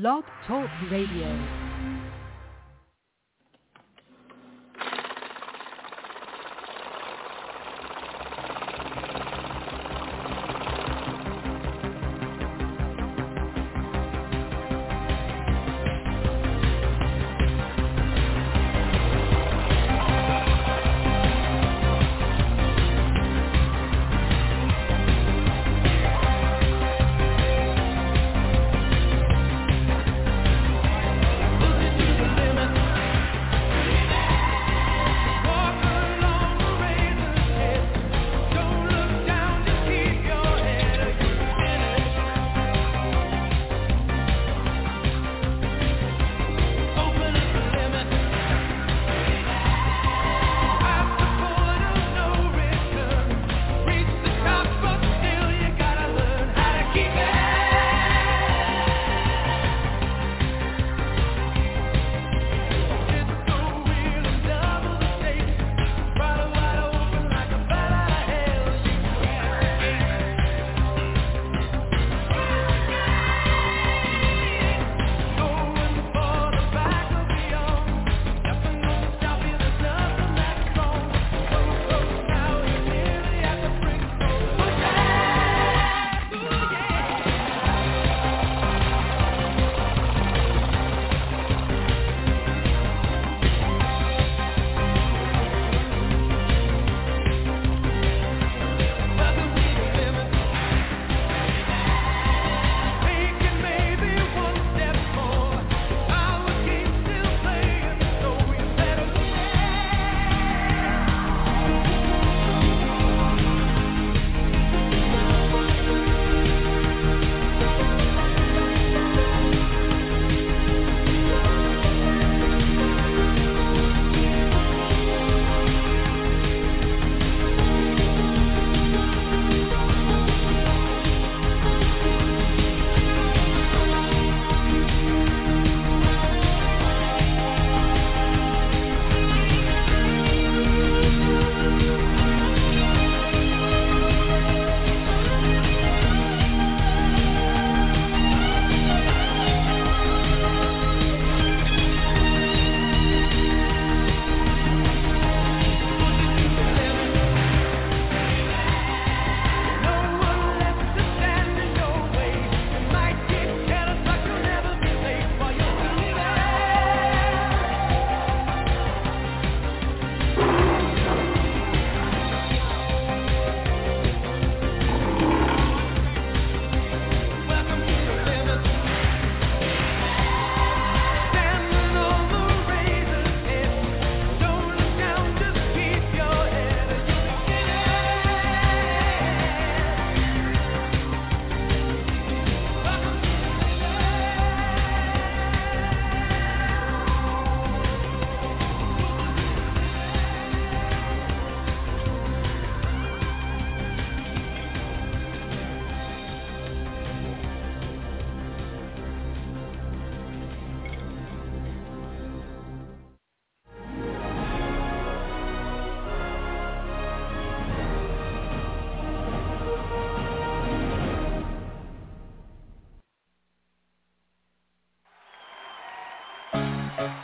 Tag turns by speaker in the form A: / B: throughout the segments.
A: Blog Talk Radio.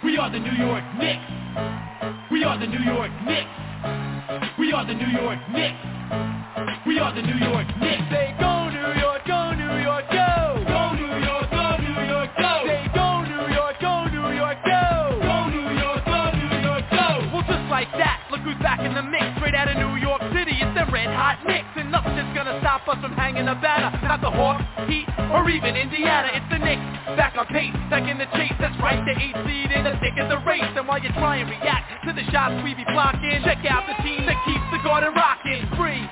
B: We are the New York Knicks. We are the New York Knicks. We are the New York Knicks. We are the New York Knicks. Say go New York, go New York, go. Go New York, go New York, go. Say go New York, go New York, go. Go New York, go New York, go.
C: Well, just like that, look who's back in the mix. Straight out of New York City, it's the Red Hot Knicks. And nothing is gonna stop us from hanging the banner. Not the Hawks, Heat, or even Indiana. It's the Knicks. Back on pace, back in the chase. That's right, the eight seed in the thick of the race. And while you try and react to the shots we be blocking, check out the team that keeps the garden rocking. Free,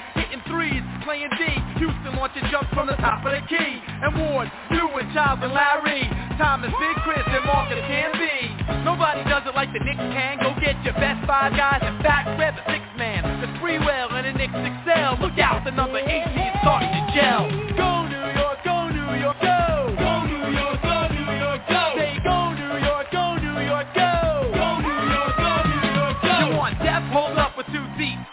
C: playing D. Houston launching jumps from the top of the key. And Ward, you and Child and Larry. Thomas, Big Chris, and Marcus can be. Nobody does it like the Knicks can. Go get your best five guys. In fact, grab the six man. The three well and the Knicks excel. Look out, the number 18 starting to gel. Go New York, go New York, go.
B: Go New York, go New York, go.
C: Say go New York, go New York, go.
B: Go New York, go New York, go.
C: You want hold up with two.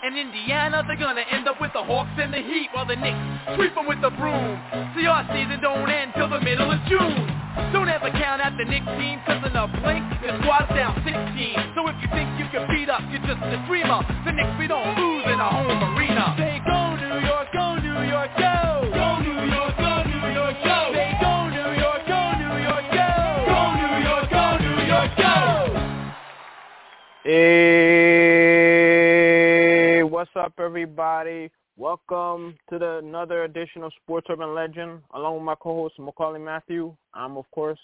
C: And Indiana, they're gonna end Hawks and the Heat while the Knicks sweep them with the broom. See, our season don't end till the middle of June. Don't ever at the Knicks team, cause in a blink, the squad's down 16. So if you think you can beat you're just a dreamer. The Knicks, we don't lose in a home arena.
B: Say! Go New York, go New York, go!
D: Hey, what's up, everybody? Welcome to the another edition of Sports Urban Legend, along with my co-host Maccorley Mathieu. I'm, of course,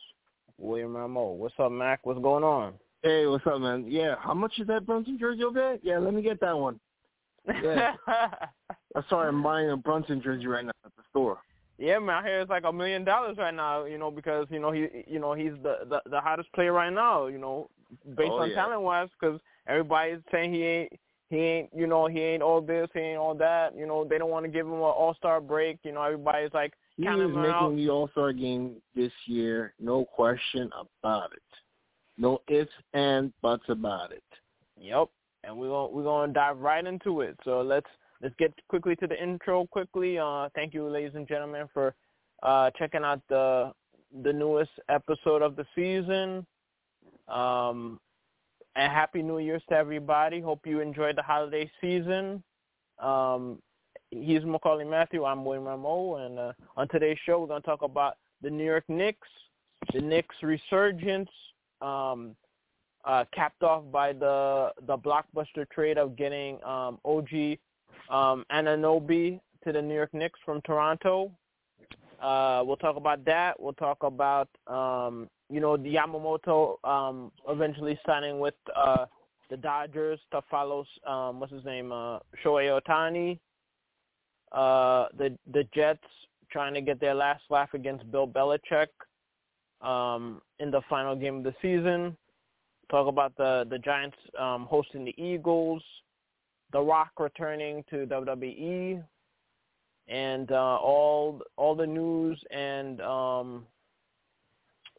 D: William Rameau. What's up, Mac? What's going on?
E: Hey, what's up, man? Yeah, how much is that Brunson jersey over there? Yeah, let me get that one. Yeah. I'm sorry, I'm buying a Brunson jersey right now at the store.
D: yeah, man. I hear it's like a million dollars right now. You know, because you know he, you know, he's the the, the hottest player right now. You know, based
E: Oh,
D: on
E: yeah.
D: talent wise, because everybody's saying he ain't. He ain't, you know, he ain't all this, he ain't all that. You know, they don't want to give him an All-Star break. You know, everybody's like
E: He
D: him
E: making
D: out.
E: the All-Star game this year, no question about it. No ifs and buts about it.
D: Yep. And we're gonna we're gonna dive right into it. So let's let's get quickly to the intro quickly. Uh thank you ladies and gentlemen for uh checking out the the newest episode of the season. Um and happy New Year's to everybody. Hope you enjoyed the holiday season. Um he's Maccorley Mathieu, I'm William Rameau, and uh, on today's show we're gonna talk about the New York Knicks, the Knicks resurgence, um uh, capped off by the the blockbuster trade of getting um, OG um, Anunoby to the New York Knicks from Toronto. Uh, we'll talk about that. We'll talk about um, you know the Yamamoto um, eventually signing with uh, the Dodgers to follow um, what's his name uh, Shohei Ohtani. Uh, the the Jets trying to get their last laugh against Bill Belichick um, in the final game of the season. Talk about the the Giants um, hosting the Eagles, The Rock returning to WWE, and uh, all all the news and um,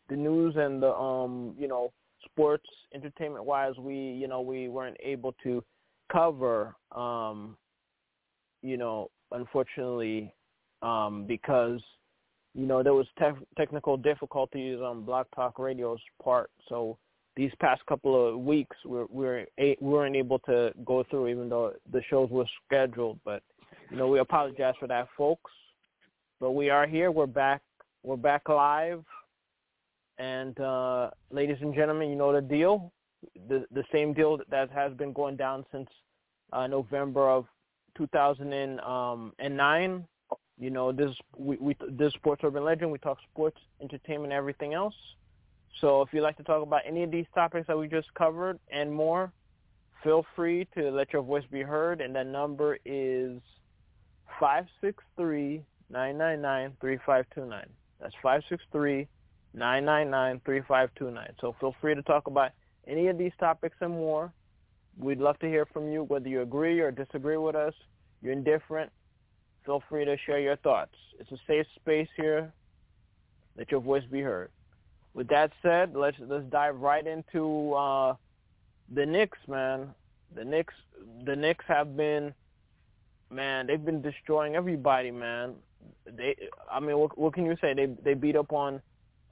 D: the news and the um, you know sports entertainment wise, we you know we weren't able to cover um, you know unfortunately um, because you know there was te- technical difficulties on Blog Talk Radio's part, so these past couple of weeks we're we're a, we weren't able to go through even though the shows were scheduled. But you know we apologize for that folks. But we are here. We're back. We're back live and uh ladies and gentlemen you know the deal the the same deal that has been going down since uh November of 2009 you know this we, we this sports urban legend we talk sports entertainment everything else so if you'd like to talk about any of these topics that we just covered and more, feel free to let your voice be heard. And that number is five six three nine nine nine three five two nine. That's five six three nine nine nine three five two nine. So feel free to talk about any of these topics and more. We'd love to hear from you, whether you agree or disagree with us. You're indifferent. Feel free to share your thoughts. It's a safe space here. Let your voice be heard with that said, let's let's dive right into uh, the Knicks, man. The Knicks, the Knicks have been, man, they've been destroying everybody, man. They, I mean, what, what can you say? They they beat up on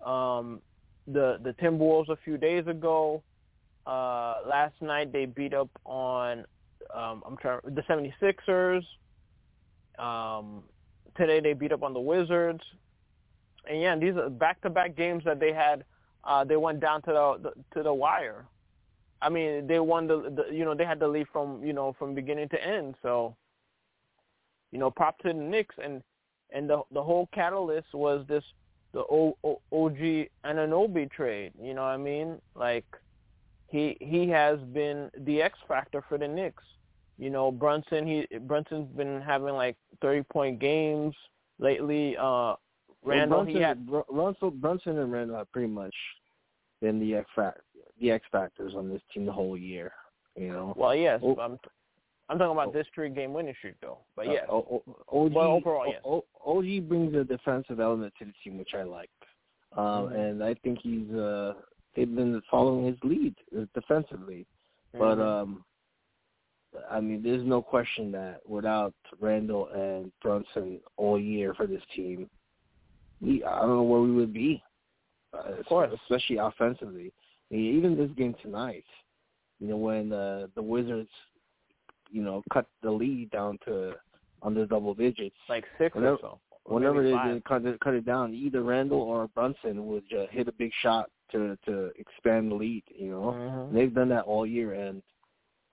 D: um, the the Timberwolves a few days ago. Uh, last night they beat up on um, I'm trying the 76ers. Um, today they beat up on the Wizards and yeah, these are back-to-back games that they had. Uh, they went down to the, the to the wire. I mean, they won the, the you know they had the lead from you know from beginning to end. So, you know, prop to the Knicks and and the the whole catalyst was this the o, o, OG Anunoby trade. You know what I mean? Like he he has been the X factor for the Knicks. You know, Brunson he Brunson's been having like thirty point games lately. Uh, Randle,
E: well, Brunson,
D: he had
E: Br- Brunson, Brunson and Randle have pretty much been the X fact, the X factors on this team the whole year. You know.
D: well, yes,
E: Oh.
D: I'm I'm talking about
E: Oh.
D: this three game winning streak though. But
E: Uh,
D: yes,
E: O- O- OG,
D: Well, overall, yes.
E: O- OG brings a defensive element to the team, which I like, um,
D: Mhm.
E: and I think he's uh, they've been following his lead uh, defensively. But
D: Mhm.
E: um, I mean, there's no question that without Randle and Brunson all year for this team, we I don't know where we would be. uh,
D: of course.
E: especially offensively. I mean, even this game tonight, you know, when uh, the Wizards, you know, cut the lead down to under double digits,
D: like six
E: whenever,
D: or so.
E: Whenever they, they cut it, cut it down, either Randle or Brunson would uh, hit a big shot to to expand the lead. You know,
D: Mhm.
E: they've done that all year. And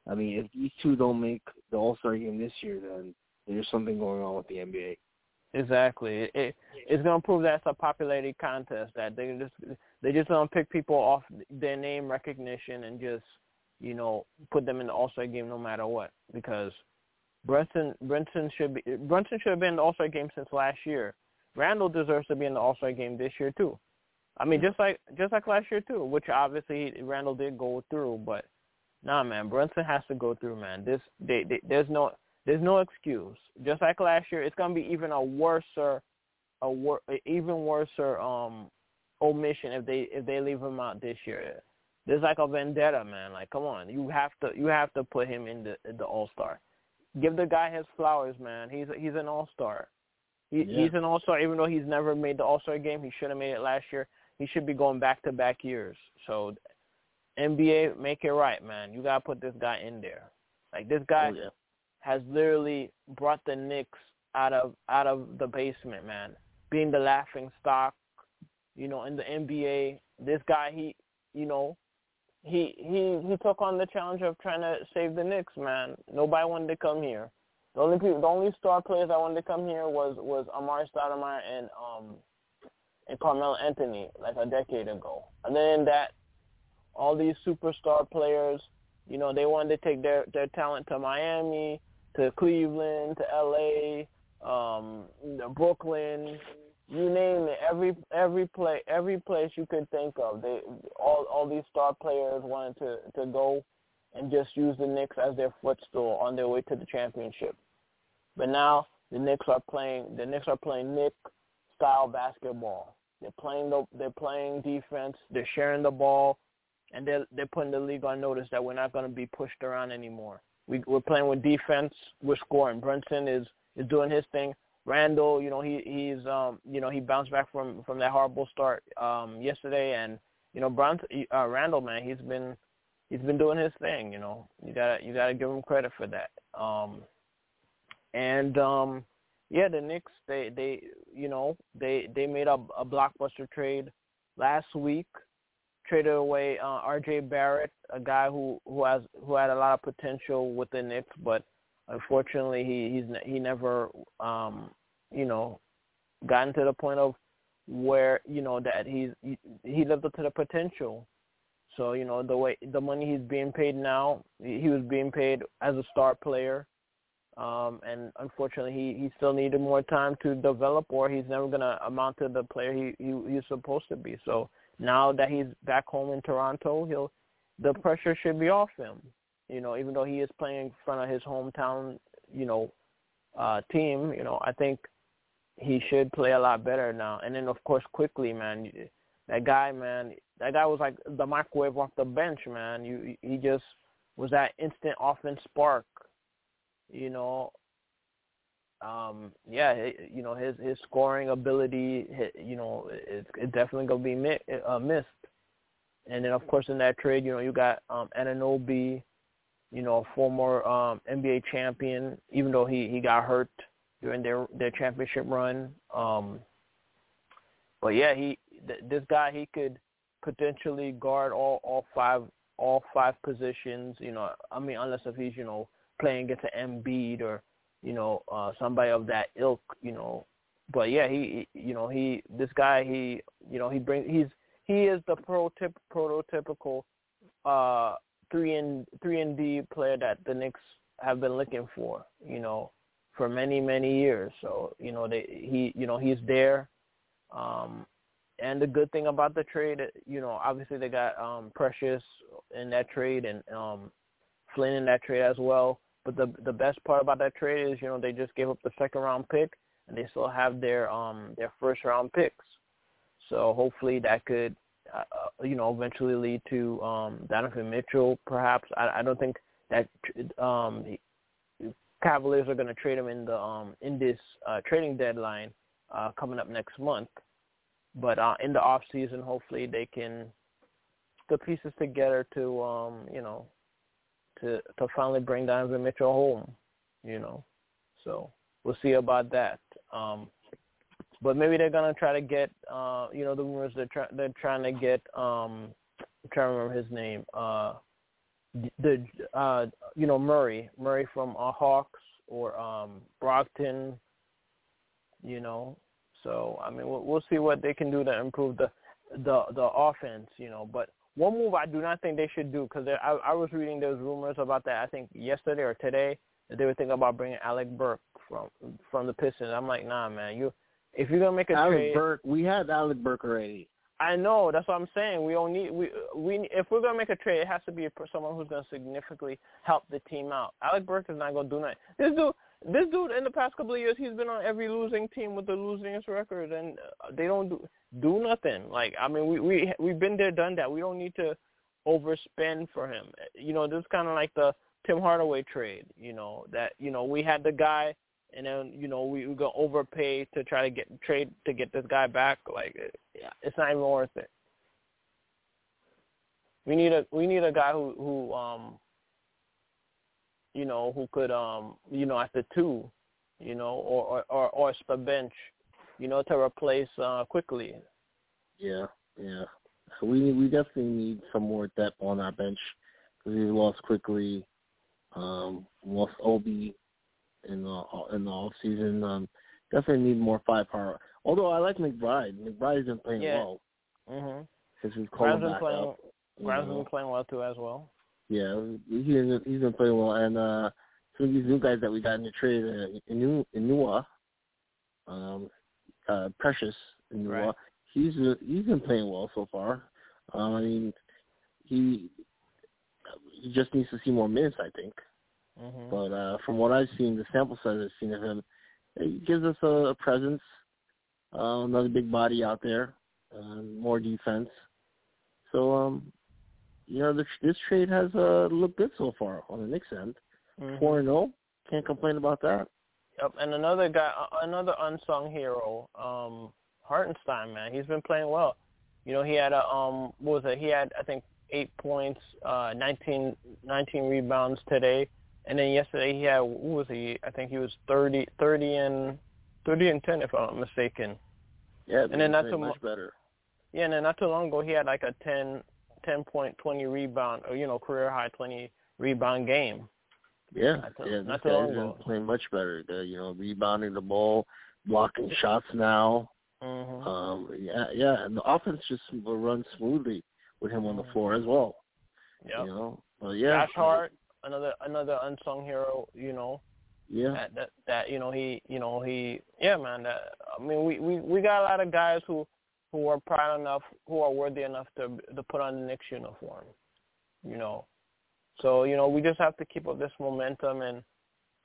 E: I mean, if these two don't make the All Star game this year, then there's something going on with the NBA.
D: Exactly. It, it it's gonna prove that it's a popularity contest. That they just they just gonna pick people off their name recognition and just you know put them in the All Star game no matter what. Because Brunson Brunson should be Brunson should have been in the All Star game since last year. Randle deserves to be in the All Star game this year too. I mean, just like just like last year too, which obviously Randle did go through, but nah, man, Brunson has to go through, man. This they, they there's no there's no excuse. Just like last year, it's gonna be even a worser, a wor- even worser um omission if they if they leave him out this year. There's like a vendetta, man. Like, come on, you have to you have to put him in the the All Star. Give the guy his flowers, man. He's he's an All Star. He,
E: Yeah.
D: He's an All Star, even though he's never made the All Star game. He should have made it last year. He should be going back to back years. So, NBA, make it right, man. You gotta put this guy in there. Like this guy
E: Oh, yeah.
D: has literally brought the Knicks out of out of the basement, man. Being the laughing stock, you know, in the NBA. This guy, he, you know, he he he took on the challenge of trying to save the Knicks, man. Nobody wanted to come here. The only people, the only star players that wanted to come here was was Amar'e Stoudemire and um and Carmelo Anthony like a decade ago. And then that, all these superstar players, you know, they wanted to take their their talent to Miami, to Cleveland, to L.A., um, Brooklyn, you name it. Every every play every place you could think of, they all all these star players wanted to to go and just use the Knicks as their footstool on their way to the championship. But now the Knicks are playing the Knicks are playing Knick style basketball. They're playing the they're playing defense. They're sharing the ball, and they're they're putting the league on notice that we're not going to be pushed around anymore. We we're playing with defense. We're scoring. Brunson is is doing his thing. Randle, you know, he he's um you know he bounced back from from that horrible start um yesterday, and you know Brunson uh, Randle man, he's been he's been doing his thing. You know, you gotta you gotta give him credit for that. Um, and um, yeah, the Knicks they they you know they they made a, a blockbuster trade last week, traded away uh, R.J. Barrett, a guy who who has who had a lot of potential with the Knicks, but unfortunately he he's he never um you know gotten to the point of where you know that he's he, he lived up to the potential. So you know the way the money he's being paid now, he he was being paid as a star player, um, and unfortunately he he still needed more time to develop, or he's never gonna amount to the player he, he he's supposed to be. So now that he's back home in Toronto, he'll the pressure should be off him. You know, even though he is playing in front of his hometown, you know, uh, team, you know, I think he should play a lot better now. And then of course Quickley, man, that guy, man, that guy was like the microwave off the bench, man. You he just was that instant offense spark. You know, um, yeah, you know his his scoring ability, you know, it's it definitely gonna be mi- uh, missed. And then of course in that trade, you know, you got um, Anunoby, you know, a former um, NBA champion, even though he he got hurt during their their championship run. Um, but yeah, he th- this guy he could potentially guard all all five all five positions. You know, I mean, unless if he's you know playing against an Embiid or you know uh, somebody of that ilk. You know, but yeah, he you know he this guy he you know he brings he's he is the prototyp prototypical uh three and three and D player that the Knicks have been looking for. You know, for many many years. So you know they he you know he's there. Um, and the good thing about the trade, you know, obviously they got um, Precious in that trade and um, Flynn in that trade as well. But the the best part about that trade is, you know, they just gave up the second round pick and they still have their um their first round picks. So hopefully that could, uh, you know, eventually lead to um, Donovan Mitchell. Perhaps I, I don't think that um, Cavaliers are going to trade him in the um, in this uh, trading deadline uh, coming up next month. but uh, in the off season, hopefully they can the pieces together to um, you know to to finally bring Donovan Mitchell home. You know, so we'll see about that. Um, but maybe they're gonna try to get uh, you know the rumors they're trying they're trying to get um, I'm trying to remember his name uh, the uh, you know Murray Murray from uh, Hawks or um, Brogdon. You know, so I mean we'll, we'll see what they can do to improve the the the offense. You know, but one move I do not think they should do because I, I was reading those rumors about that. I think yesterday or today that they were thinking about bringing Alec Burks from from the Pistons. I'm like, nah, man. You if you're gonna make a trade
E: Alec
D: trade,
E: Burke, we had Alec Burke already.
D: I know that's what I'm saying. We don't need we we if we're gonna make a trade, it has to be someone who's gonna significantly help the team out. Alec Burke is not gonna do nothing. This dude, this dude, in the past couple of years, he's been on every losing team with the losingest record, and uh, they don't do do nothing. Like I mean, we we we've been there, done that. We don't need to overspend for him. You know, this is kind of like the Tim Hardaway trade. You know that you know we had the guy, and then you know we we go overpay to try to get trade to get this guy back. Like yeah, it's not even worth it. We need a we need a guy who who um you know who could um you know at the two, you know or or or, or bench, you know to replace uh Quickley.
E: Yeah, yeah. So we we definitely need some more depth on our bench because we lost Quickley, um, lost Obi in the in the off season. Um, definitely need more firepower. Although I like McBride. McBride's been playing
D: yeah.
E: well.
D: Mhm.
E: Since we've called
D: been
E: back
D: playing,
E: up.
D: Grimes been playing well too as well.
E: Yeah, he's been, he's been playing well, and uh, some of these new guys that we got in the trade, uh, Inu, Inua, um, uh, Precious Inua,
D: right.
E: he's uh, he's been playing well so far. Um, I mean, he he just needs to see more minutes, I think.
D: Mm-hmm.
E: But uh, from what I've seen, the sample size I've seen of him, he gives us a, a presence, uh, another big body out there, uh, more defense. So, um, you know, this, this trade has uh, looked good so far on the Knicks end.
D: Mhm.
E: 4 and 0. Can't complain about that.
D: Yep, and another guy, uh, another unsung hero, um, Hartenstein, man, he's been playing well. You know, he had a um, what was it? He had I think eight points, uh, 19, 19 rebounds today, and then yesterday he had what was he? I think he was 30, 30 and thirty and ten if I'm not mistaken.
E: Yeah,
D: And then not too
E: much
D: mu-
E: better.
D: Yeah, and then not too long ago he had like a 10, 10 point, twenty rebound, or you know, career high twenty rebound game.
E: Yeah,
D: Not too-
E: yeah, this
D: not too
E: guy's been playing much better. Uh, you know, rebounding the ball, blocking shots now.
D: hmm
E: Um, yeah, yeah, and the offense just will run smoothly with him on the
D: Mhm.
E: floor as well.
D: Yeah,
E: You know, but yeah,
D: Josh Hart, another another unsung hero. You know,
E: Yeah,
D: that that that you know he you know he yeah man that I mean we we we got a lot of guys who who are proud enough who are worthy enough to to put on the Knicks uniform, you know. So you know we just have to keep up this momentum and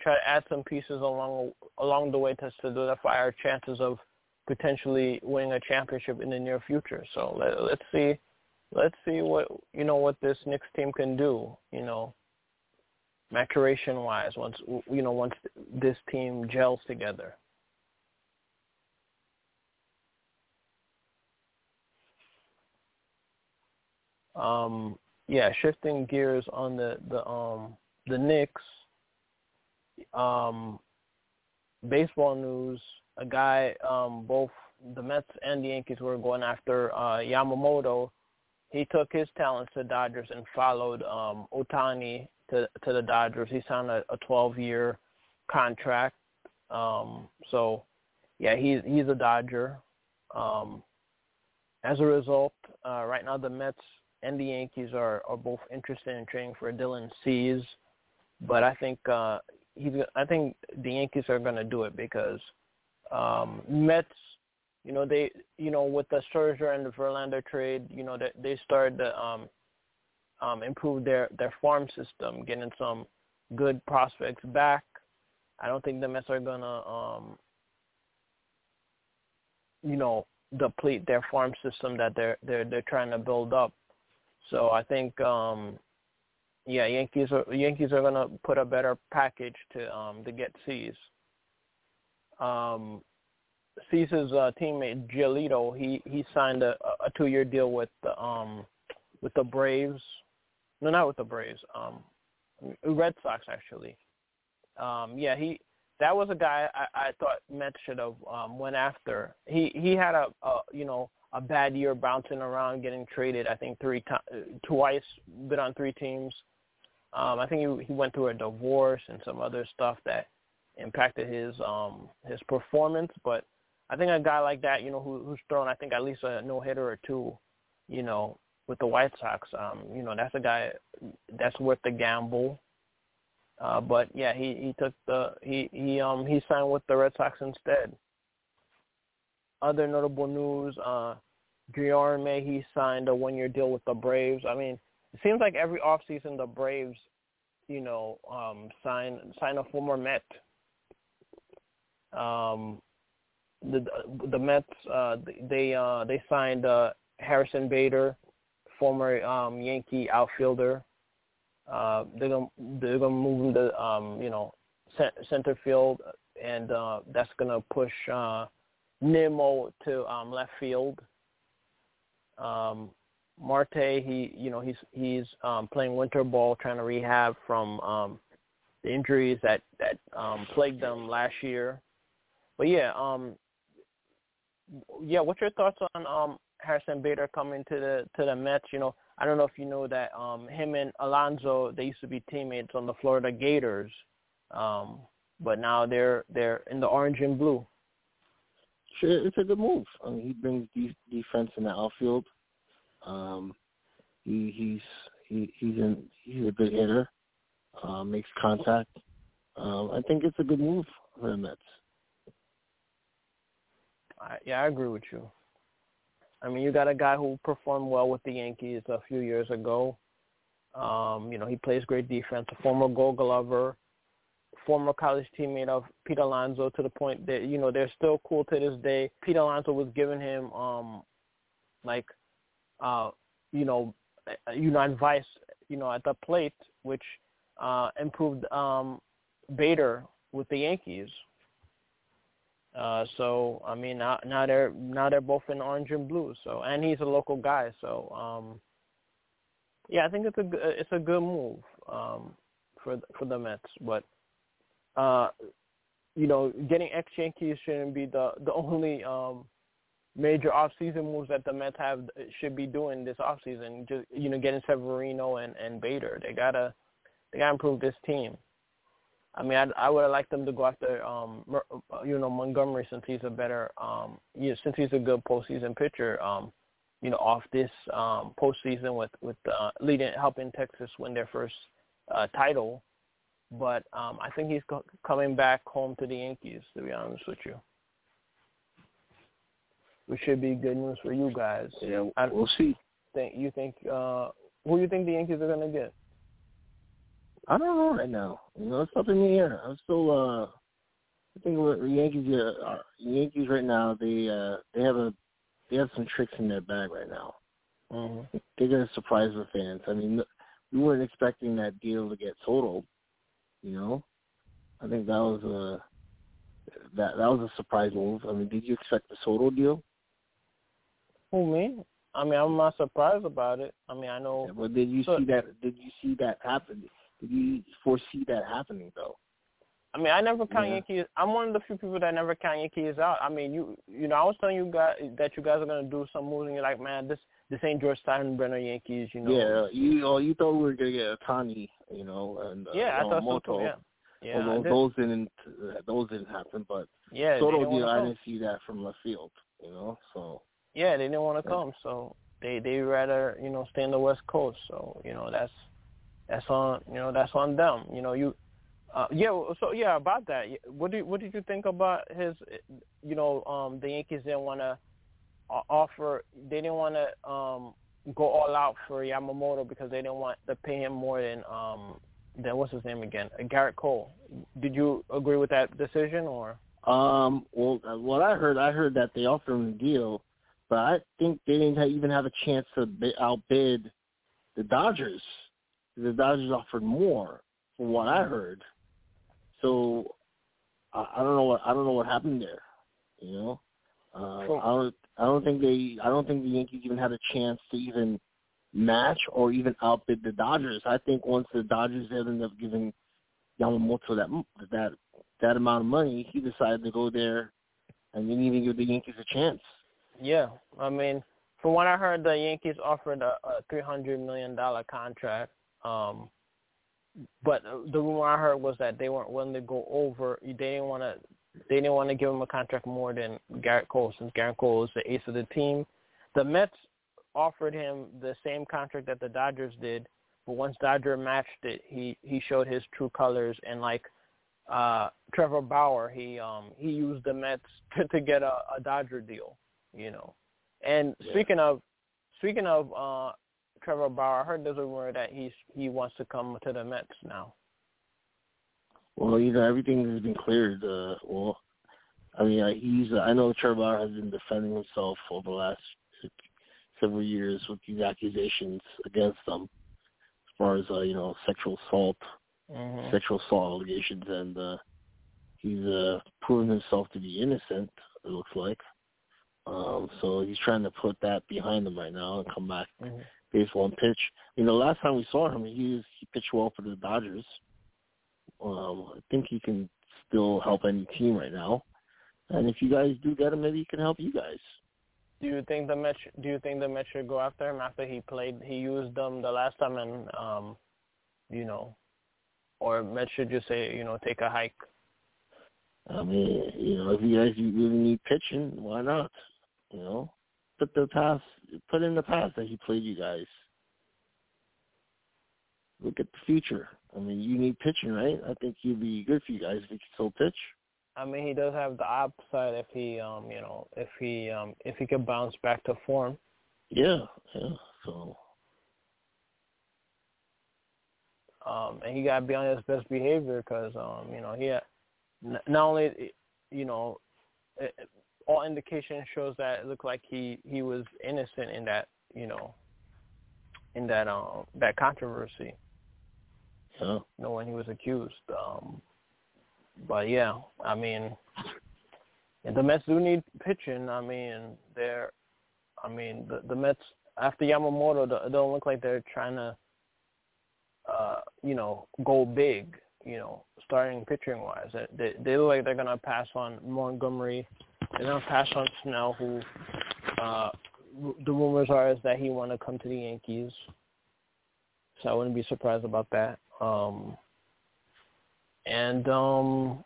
D: try to add some pieces along along the way to solidify our chances of potentially winning a championship in the near future. So let, let's see let's see what you know what this Knicks team can do. You know, maturation wise once you know once this team gels together. Um, yeah, shifting gears on the the um the Knicks. Um, baseball news: a guy, um, both the Mets and the Yankees were going after uh, Yamamoto. He took his talents to Dodgers and followed um, Ohtani to to the Dodgers. He signed a, a 12-year contract. Um, so, yeah, he's he's a Dodger. Um, as a result, uh, right now the Mets and the Yankees are, are both interested in trading for Dylan Cease, but I think uh, he's I think the Yankees are going to do it because um, Mets, you know, they you know with the Scherzer and the Verlander trade, you know, they they started to um, um, improve their their farm system, getting some good prospects back. I don't think the Mets are gonna, um, you know, deplete their farm system that they're they're they're trying to build up. So I think, um, yeah, Yankees are Yankees are gonna put a better package to um, to get Cease. Um, Cease's uh, teammate Giolito, he he signed a, a two year deal with the um with the Braves. No, not with the Braves. Um, Red Sox actually. Um, yeah, he that was a guy I, I thought Mets should have um, went after. He he had a, a you know a bad year bouncing around, getting traded. I think three times, twice, been on three teams. Um, I think he he went through a divorce and some other stuff that impacted his um his performance. But I think a guy like that, you know, who, who's thrown I think at least a no hitter or two, you know, with the White Sox, um, you know, that's a guy that's worth the gamble. Uh, but yeah, he he took the he he um he signed with the Red Sox instead. Other notable news, uh, Guillorme, he signed a one-year deal with the Braves. I mean, it seems like every offseason the Braves, you know, um, sign sign a former Met. Um, the the Mets uh, they uh, they signed uh, Harrison Bader, former um, Yankee outfielder. Uh, they're gonna they're gonna move him to um, you know center field, and uh, that's gonna push uh, Nimmo to um, left field. Um, Marte, he you know he's he's um, playing winter ball, trying to rehab from um, the injuries that that um, plagued them last year. But yeah, um, yeah. What's your thoughts on um, Harrison Bader coming to the to the Mets? You know, I don't know if you know that um, him and Alonso they used to be teammates on the Florida Gators, um, but now they're they're in the orange and blue.
E: Sure, it's a good move. I mean, he brings de- defense in the outfield. Um, he he's he, he's in he's a good hitter. Uh, makes contact. Um, I think it's a good move for the Mets.
D: I, yeah, I agree with you. I mean, you got a guy who performed well with the Yankees a few years ago. Um, you know, he plays great defense. A former Gold Glover, former college teammate of Pete Alonso, to the point that you know they're still cool to this day. Pete Alonso was giving him um, like, uh, you know, you know, advice, you know, at the plate, which uh, improved um, Bader with the Yankees. Uh, so I mean now now they're now they're both in orange and blue. So and he's a local guy. So um, yeah, I think it's a it's a good move um, for for the Mets. But uh, you know, getting ex Yankees shouldn't be the the only um, major off season moves that the Mets have should be doing this off season. Just you know, getting Severino and and Bader. They gotta they gotta improve this team. I mean, I, I would have liked them to go after, um, uh, you know, Montgomery since he's a better, um, you know, since he's a good postseason pitcher, um, you know, off this um, postseason with with uh, leading, helping Texas win their first uh, title. But um, I think he's co- coming back home to the Yankees. To be honest with you, which should be good news for you guys.
E: Yeah, we'll see.
D: Think you think uh, who do you think the Yankees are going to get?
E: I don't know right now. You know, it's up in the air. I'm still. uh I think the Yankees. Uh, Yankees right now. They uh they have a they have some tricks in their bag right now.
D: Mm-hmm.
E: They're gonna surprise the fans. I mean, we weren't expecting that deal to get totaled. You know, I think that was a that that was a surprise move. I mean, did you expect the Soto deal?
D: Who me? I mean, I'm not surprised about it. I mean, I know.
E: Yeah, but did you
D: so,
E: see that? Did you see that happen? You foresee that happening though?
D: I mean, I never count
E: Yeah.
D: Yankees. I'm one of the few people that never count Yankees out. I mean, you you know, I was telling you guys that you guys are gonna do some moves, and you're like, man, this this ain't George Steinbrenner Yankees, you know.
E: Yeah, you oh, you thought we were gonna get Ohtani, you know, and uh,
D: Yeah, I thought so too. Yeah, yeah.
E: Although those didn't those didn't happen, but
D: yeah,
E: Soto deal, I didn't see that from left field, you know. So
D: Yeah, they didn't want to
E: Yeah.
D: come, so they they rather you know stay in the West Coast. So you know that's that's on you know that's on them. You know you. Uh, yeah, so yeah, about that. What did what did you think about his? You know, um, the Yankees didn't want to offer. They didn't want to um, go all out for Yamamoto because they didn't want to pay him more than um, than what's his name again, Uh, Gerrit Cole. Did you agree with that decision or?
E: Um, well, uh, what I heard, I heard that they offered him a deal, but I think they didn't even have a chance to bi- outbid the Dodgers. The Dodgers offered more, from what I heard. So I, I don't know what I don't know what happened there. You know, uh, I don't. I don't think they. I don't think the Yankees even had a chance to even match or even outbid the Dodgers. I think once the Dodgers ended up giving Yamamoto that that that amount of money, he decided to go there and didn't even give the Yankees a chance.
D: Yeah, I mean, from what I heard, the Yankees offered a, a three hundred million dollar contract. Um, but the rumor I heard was that they weren't willing to go over. They didn't want to. They didn't want to give him a contract more than Gerrit Cole, since Gerrit Cole is the ace of the team. The Mets offered him the same contract that the Dodgers did, but once Dodger matched it, he he showed his true colors and like uh Trevor Bauer, he um he used the Mets to, to get a, a Dodger deal, you know. And
E: Yeah.
D: speaking of speaking of uh Trevor Bauer, I heard there's a rumor that he's he wants to come to the Mets now.
E: Well, you know, everything has been cleared. Uh, well, I mean, I, he's. I know Trevor Bauer has been defending himself over the last several years with these accusations against him, as far as uh, you know, sexual assault,
D: Mm-hmm.
E: sexual assault allegations, and uh, he's uh, proven himself to be innocent. It looks like. Um, so he's trying to put that behind him right now and come back
D: hmm
E: baseball and pitch. You know, last time we saw him, he was, he pitched well for the Dodgers. Um, I think he can still help any team right now. And if you guys do get him, maybe he can help you guys.
D: Do you think the Mets? Do you think the Mets should go after him after he played? He used them the last time, and um, you know, or Mets should just say, you know, take a hike.
E: I mean, you know, if you guys really need pitching, why not? You know, put the past, put in the past that he played you guys. Look at the future. I mean, you need pitching, right? I think he'd be good for you guys if he could still pitch.
D: I mean, he does have the upside if he, um, you know, if he, um, if he could bounce back to form.
E: Yeah, yeah. So
D: Um, and he got to be on his best behavior because, um, you know, he had, not only, you know, all indication shows that it looked like he he was innocent in that, you know, in that um that controversy.
E: yeah.
D: you know, when he was accused. Um, but yeah, I mean, and the Mets do need pitching. I mean, they're, I mean, the the Mets after Yamamoto, they don't look like they're trying to, uh, you know, go big. You know, starting pitching wise, they they look like they're gonna pass on Montgomery. They're gonna pass on Snell, who, uh, the rumors are is that he want to come to the Yankees. So I wouldn't be surprised about that. Um, and um,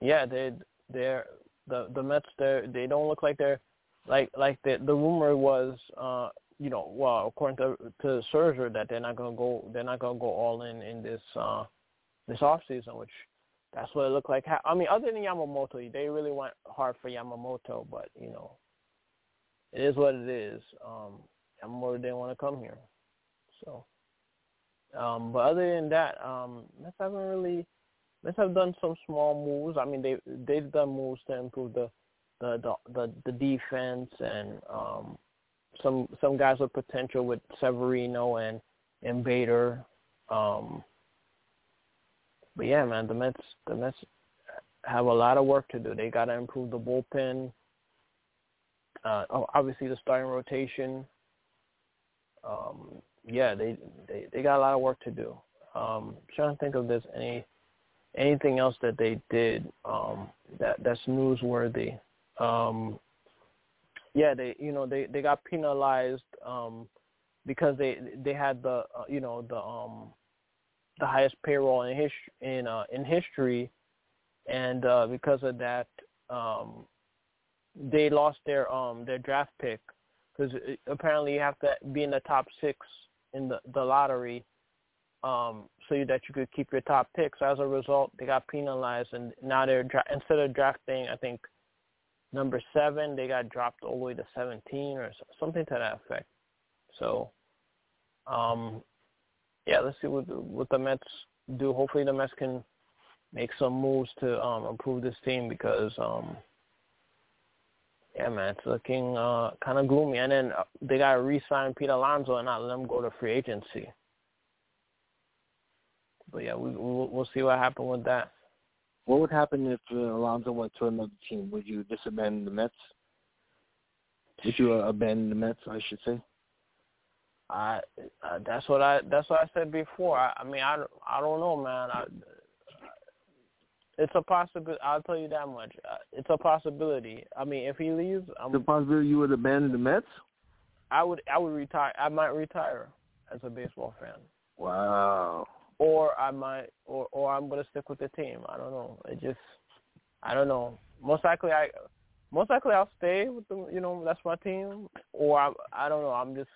D: yeah, they they're the the Mets they they don't look like they're like like the the rumor was uh you know well according to to Scherzer that they're not gonna go they're not gonna go all in in this uh this off season which that's what it looked like. I mean other than Yamamoto they really went hard for Yamamoto but you know it is what it is. Um, Yamamoto didn't want to come here so. Um, but other than that, um, Mets haven't really. Mets have done some small moves. I mean, they they've done moves to improve the the the the, the defense and um, some some guys with potential with Severino and and Bader. Um, but yeah, man, the Mets the Mets have a lot of work to do. They got to improve the bullpen. Uh, oh, obviously the starting rotation. Um, yeah, they, they they got a lot of work to do. Um, trying to think of there's any anything else that they did um, that that's newsworthy. Um, yeah, they you know they they got penalized um, because they they had the uh, you know the um, the highest payroll in his in uh, in history, and uh, because of that, um, they lost their um, their draft pick because apparently you have to be in the top six in the, the lottery um, so that you could keep your top picks. As a result, they got penalized, and now they're dra- instead of drafting, I think number seven, they got dropped all the way to seventeen or something to that effect. So, um, yeah, let's see what what the Mets do. Hopefully, the Mets can make some moves to um, improve this team because, um, yeah, man, it's looking uh, kind of gloomy. And then uh, they got to re-sign Pete Alonso and not let him go to free agency. But yeah, we, we'll, we'll see what happens with that.
E: what would happen if uh, Alonso went to another team? Would you disabandon the Mets? Would you uh, abandon the Mets? I should say.
D: I uh, that's what I that's what I said before. I, I mean I, I don't know, man. I, it's a possibility. I'll tell you that much. Uh, it's a possibility. I mean, if he leaves, I'm,
E: the possibility you would abandon the Mets.
D: I would I would retire. I might retire as a baseball fan.
E: Wow.
D: Or I might, or or I'm gonna stick with the team. I don't know. It just, I don't know. Most likely, I, most likely I'll stay with the. You know, that's my team. Or I, I don't know. I'm just,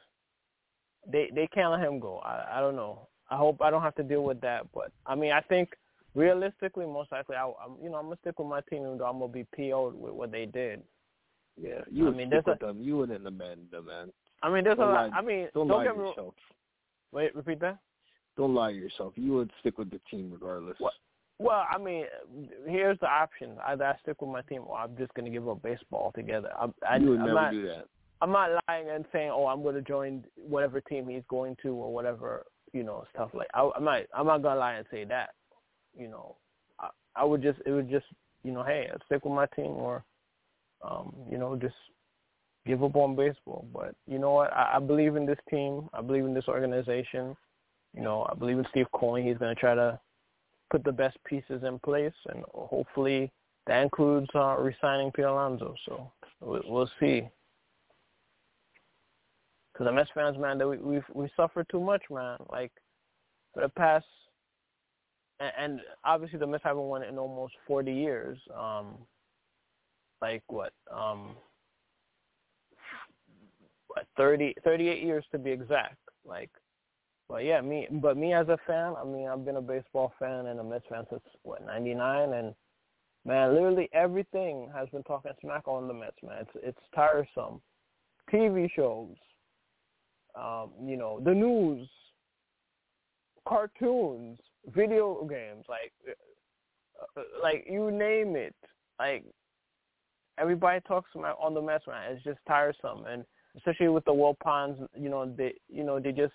D: they they can't let him go. I I don't know. I hope I don't have to deal with that. But I mean, I think realistically, most likely, I, I'm you know I'm gonna stick with my team, even though I'm gonna be PO'd with what they did.
E: Yeah, you I mean, stick with a, them. You wouldn't amend them, man.
D: I mean, there's
E: don't
D: a
E: lot.
D: I mean,
E: don't,
D: don't
E: lie
D: get
E: to yourself.
D: Wait, repeat that.
E: Don't lie to yourself. You would stick with the team regardless.
D: What? Well, I mean, here's the options. Either I stick with my team, or I'm just gonna give up baseball altogether. I, I,
E: you would
D: I'm
E: never
D: not,
E: do that.
D: I'm not lying and saying, oh, I'm gonna join whatever team he's going to, or whatever, you know, stuff like. I, I'm not. I'm not gonna lie and say that. You know, I, I would just. It would just. You know, hey, I'd stick with my team, or, um, you know, just give up on baseball. But you know what? I, I believe in this team. I believe in this organization. You know, I believe in Steve Cohen. He's going to try to put the best pieces in place, and hopefully that includes uh, resigning Pete Alonso. So we'll, we'll see. Because the Mets fans, man, that we we we suffered too much, man. Like for the past, and, and obviously the Mets haven't won in almost 40 years. Um, like what? Um, what 30, 38 years to be exact. Like but yeah, me but me as a fan, I mean, I've been a baseball fan and a Mets fan since what '99, and man, literally everything has been talking smack on the Mets, man. It's it's tiresome. TV shows, um, you know, the news, cartoons, video games, like uh, like you name it, like everybody talks on the Mets, man. It's just tiresome, and especially with the Wilpons, you know, they you know they just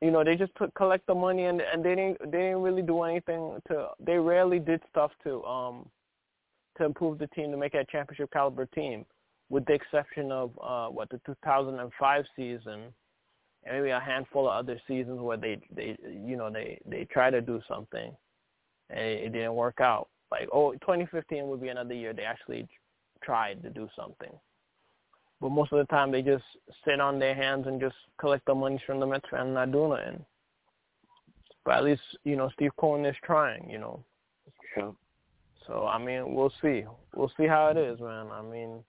D: you know, they just took collect the money and and they didn't they didn't really do anything to they rarely did stuff to um to improve the team to make it a championship caliber team, with the exception of uh what the 2005 season and maybe a handful of other seasons where they they you know they they try to do something and it, it didn't work out. Like oh, 2015 would be another year they actually tried to do something but most of the time they just sit on their hands and just collect the money from the Mets and not do nothing. But at least you know Steve Cohen is trying. You know.
E: Yeah.
D: So I mean, we'll see. We'll see how it is, man. I mean,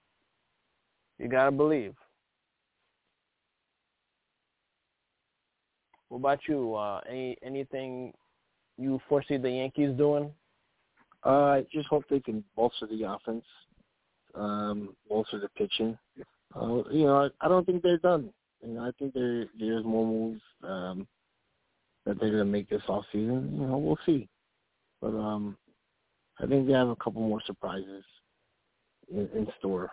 D: you gotta believe. What about you? Uh, any anything you foresee the Yankees doing?
E: Uh, I just hope they can bolster the offense, um, bolster the pitching. Uh, you know, I, I don't think they're done. You know, I think there there's more moves um, that they're gonna make this off season. You know, we'll see. But um, I think they have a couple more surprises in, in store.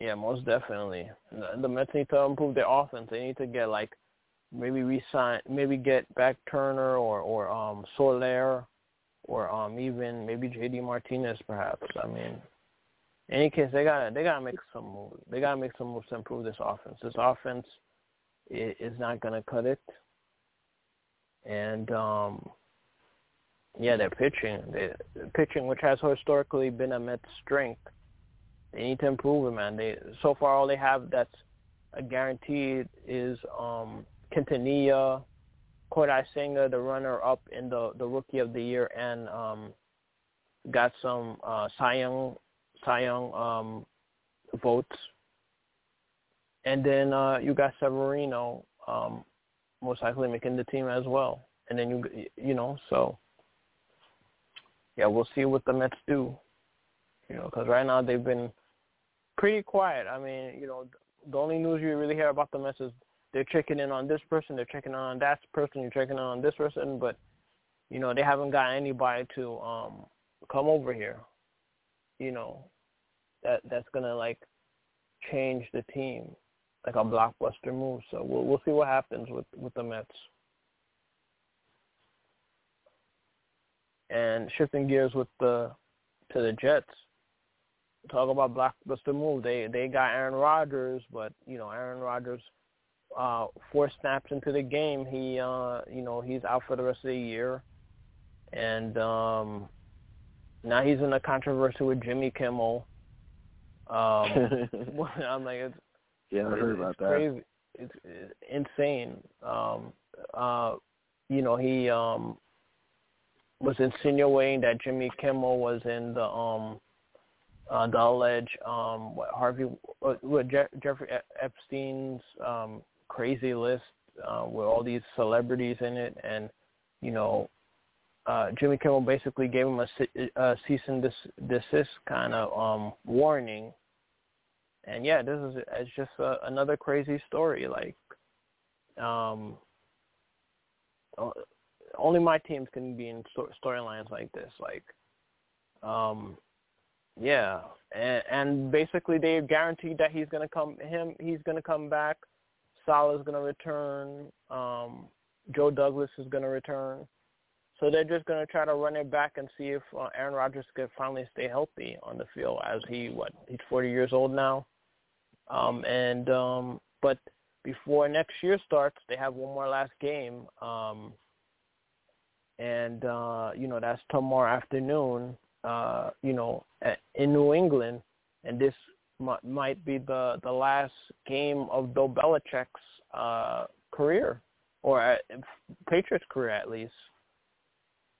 D: Yeah, most definitely. The, Mets need to improve their offense. They need to get like maybe resign, maybe get back Turner or or um Soler, or um even maybe JD Martinez perhaps. I mean, in any case, they gotta they got to make some moves. They got to make some moves to improve this offense. This offense is not to cut it, and um, yeah, their pitching, their pitching, which has historically been a Mets strength, they need to improve it, man. They so far all they have that's a guaranteed is um, Quintanilla, Kodai Senga, the runner up in the the Rookie of the Year, and um, got some uh, Cy Young Cy Young um, votes. And then uh, you got Severino um, most likely making the team as well. And then you you know so yeah we'll see what the Mets do. You know because right now they've been pretty quiet. I mean you know the only news you really hear about the Mets is they're checking in on this person, they're checking in on that person, you're checking in on this person, but you know they haven't got anybody to um come over here you know, that that's gonna like change the team, like a blockbuster move. So we'll we'll see what happens with with the Mets. and shifting gears with the to the Jets. Talk about blockbuster move. They they got Aaron Rodgers, but you know Aaron Rodgers, uh, four snaps into the game, he uh, you know he's out for the rest of the year, and um, now he's in a controversy with Jimmy Kimmel. Um, I'm like, it's,
E: yeah, I heard about that.
D: Crazy. It's, it's insane. Um, uh, you know, he um, was insinuating that Jimmy Kimmel was in the um, uh, alleged um, what Harvey, what, what Je- Jeffrey Epstein's um, crazy list uh, with all these celebrities in it, and you know, uh, Jimmy Kimmel basically gave him a, a cease and desist kind of um, warning. And yeah, this is it's just a, another crazy story. Like, um, only my teams can be in storylines like this. Like, um, yeah, and, and basically they've guaranteed that he's gonna come. Him, he's gonna come back. Saleh's gonna return. Um, Joe Douglas is gonna return. So they're just going to try to run it back and see if uh, Aaron Rodgers could finally stay healthy on the field as he what he's 40 years old now. Um, and um, but before next year starts, they have one more last game, um, and uh, you know that's tomorrow afternoon. Uh, you know, in New England, and this m- might be the the last game of Bill Belichick's uh, career, or at, Patriots career at least.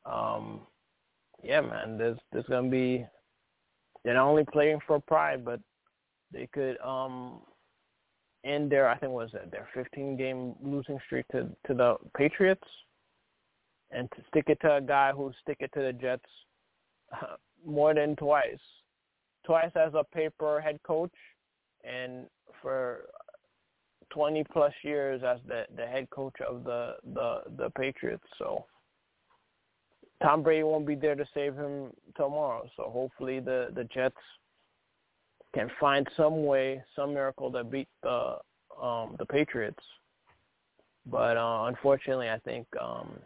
D: Um, yeah, man, there's there's gonna be they're not only playing for pride, but they could um end their I think was it their 15 game losing streak to to the Patriots, and to stick it to a guy who stick it to the Jets more than twice, twice as a paper head coach, and for 20 plus years as the the head coach of the the the Patriots. So Tom Brady won't be there to save him tomorrow. So hopefully the the Jets can find some way, some miracle to beat the um, the Patriots. But uh, unfortunately, I think um,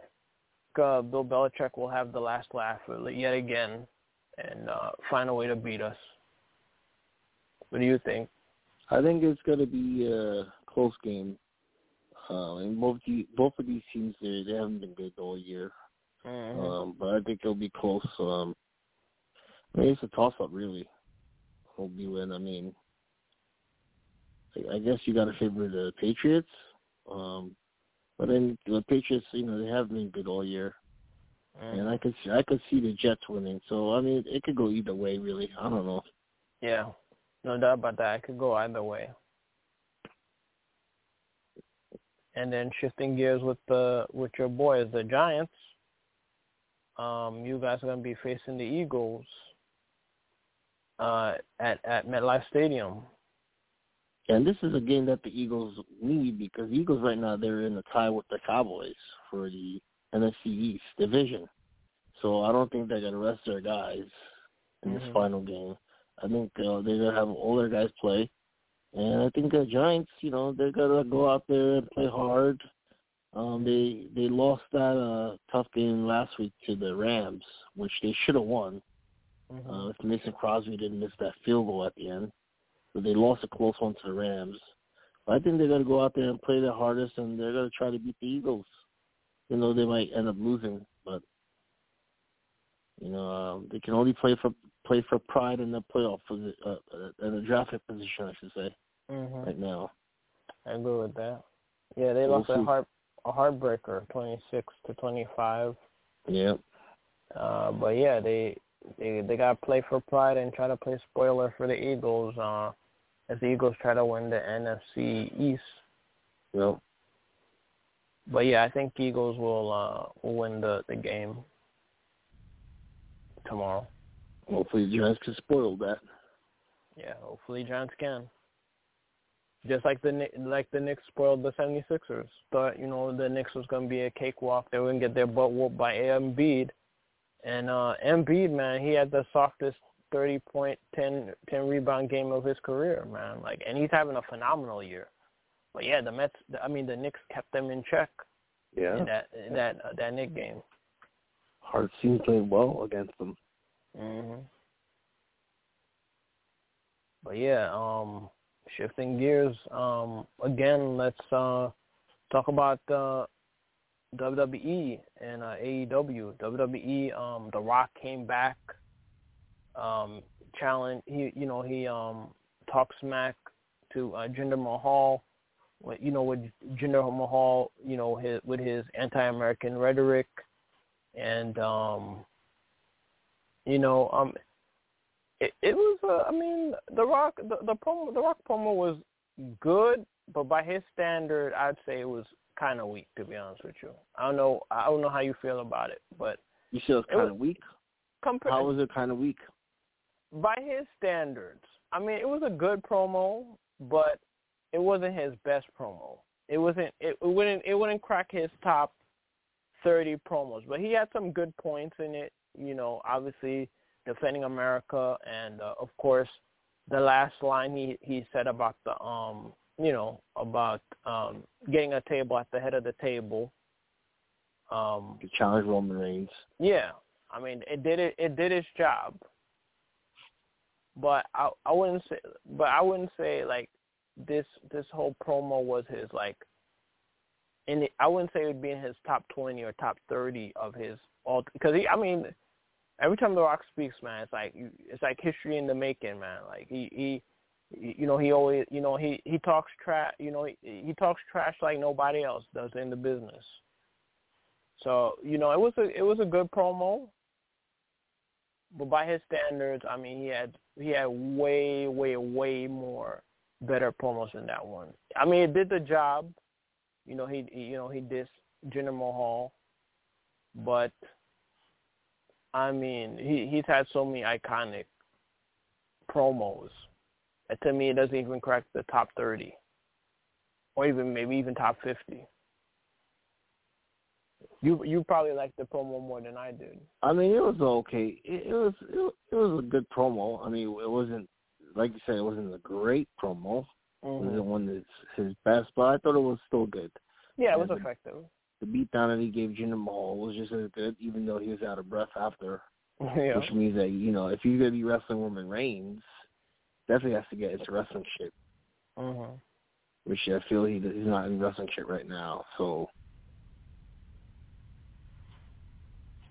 D: uh, Bill Belichick will have the last laugh yet again and uh, find a way to beat us. What do you think?
E: I think it's going to be a close game. Uh, and both the, both of these teams, they they haven't been good all year.
D: Mm-hmm.
E: Um, but I think it'll be close. Um, I mean, it's a toss-up, really. Who'll be win? I mean, I guess you got to favor the Patriots. Um, but then the Patriots, you know, they have been good all year,
D: mm-hmm.
E: and I could see, I could see the Jets winning. So I mean, it could go either way, really. I don't know.
D: Yeah, no doubt about that. It could go either way. And then shifting gears with the with your boys, the Giants um, you guys are going to be facing the Eagles uh, at at MetLife Stadium.
E: And this is a game that the Eagles need because the Eagles right now they're in a tie with the Cowboys for the NFC East division. So I don't think they're to rest their guys in
D: mm-hmm.
E: this final game. I think uh, they're going to have all their guys play. And I think the Giants, you know, they're going to go out there and play hard um, they they lost that uh, tough game last week to the Rams, which they should have won.
D: Mm-hmm.
E: Uh, if Mason Crosby didn't miss that field goal at the end, but they lost a close one to the Rams. But I think they're going to go out there and play their hardest, and they're going to try to beat the Eagles. You know they might end up losing, but you know um, they can only play for play for pride in the playoff position, uh, uh, in the draft position, I should say,
D: mm-hmm.
E: right now.
D: I agree with that. Yeah, they lost we'll a heart a heartbreaker, twenty six to twenty five.
E: Yeah.
D: Uh, but yeah, they they they got to play for pride and try to play spoiler for the Eagles. Uh, as the Eagles try to win the NFC East.
E: Yep.
D: But yeah, I think Eagles will uh will win the the game tomorrow.
E: Hopefully, the Giants can spoil that.
D: Yeah, hopefully Giants can. Just like the like the Knicks spoiled the 76ers. Thought, you know, the Knicks was going to be a cakewalk. They were going to get their butt whooped by Embiid. And uh Embiid, man, he had the softest 30 point, 10, 10 rebound game of his career, man. Like, and he's having a phenomenal year. But yeah, the Mets, I mean, the Knicks kept them in check.
E: Yeah.
D: In that in that uh, that Knick game.
E: Hart seemed played well against them.
D: Mhm. But yeah, um, shifting gears. Um, again, let's uh, talk about uh, WWE and uh, AEW. WWE, um, The Rock came back. Um, challenge. He, you know, he um talked smack to uh, Jinder Mahal. You know, with Jinder Mahal, you know, his, with his anti-American rhetoric, and um, you know, um, it, it was. Uh, I mean, the Rock, the, the promo, the Rock promo was good, but by his standard, I'd say it was kind of weak. To be honest with you, I don't know. I don't know how you feel about it, but
E: you feel it's kind of weak.
D: Compared,
E: how was it kind of weak?
D: By his standards, I mean, it was a good promo, but it wasn't his best promo. It wasn't. It, it wouldn't. It wouldn't crack his top thirty promos, but he had some good points in it. You know, obviously defending America, and uh, of course, the last line he he said about the um, you know, about um getting a table at the head of the table. Um,
E: to challenge Roman Reigns.
D: Yeah, I mean, it did it. It did its job but I I wouldn't say but I wouldn't say like this this whole promo was his like in I wouldn't say it would be in his top twenty or top thirty of his all because he I mean every time The Rock speaks, man, it's like it's like history in the making, man. Like he he you know he always you know he he talks trash you know he, he talks trash like nobody else does in the business. So you know it was a it was a good promo but by his standards, I mean he had he had way, way, way more better promos than that one. I mean, it did the job. You know, he, you know he did Jinder Mahal, but I mean he he's had so many iconic promos. And to me, it doesn't even crack the top thirty, or even maybe even top fifty. You you probably liked the promo more than I did.
E: I mean, it was okay. It, it was it, it was a good promo. I mean, it wasn't like you said, it wasn't a great promo.
D: Mm-hmm.
E: It wasn't one that's his best, but I thought it was still good.
D: Yeah, it was effective.
E: The beatdown that he gave Jinder Mahal was just as good, even though he was out of breath after.
D: Yeah.
E: Which means that you know, if you're gonna be wrestling Roman Reigns, definitely has to get into wrestling shape.
D: Mm-hmm.
E: Which I feel he he's not in wrestling shape right now. So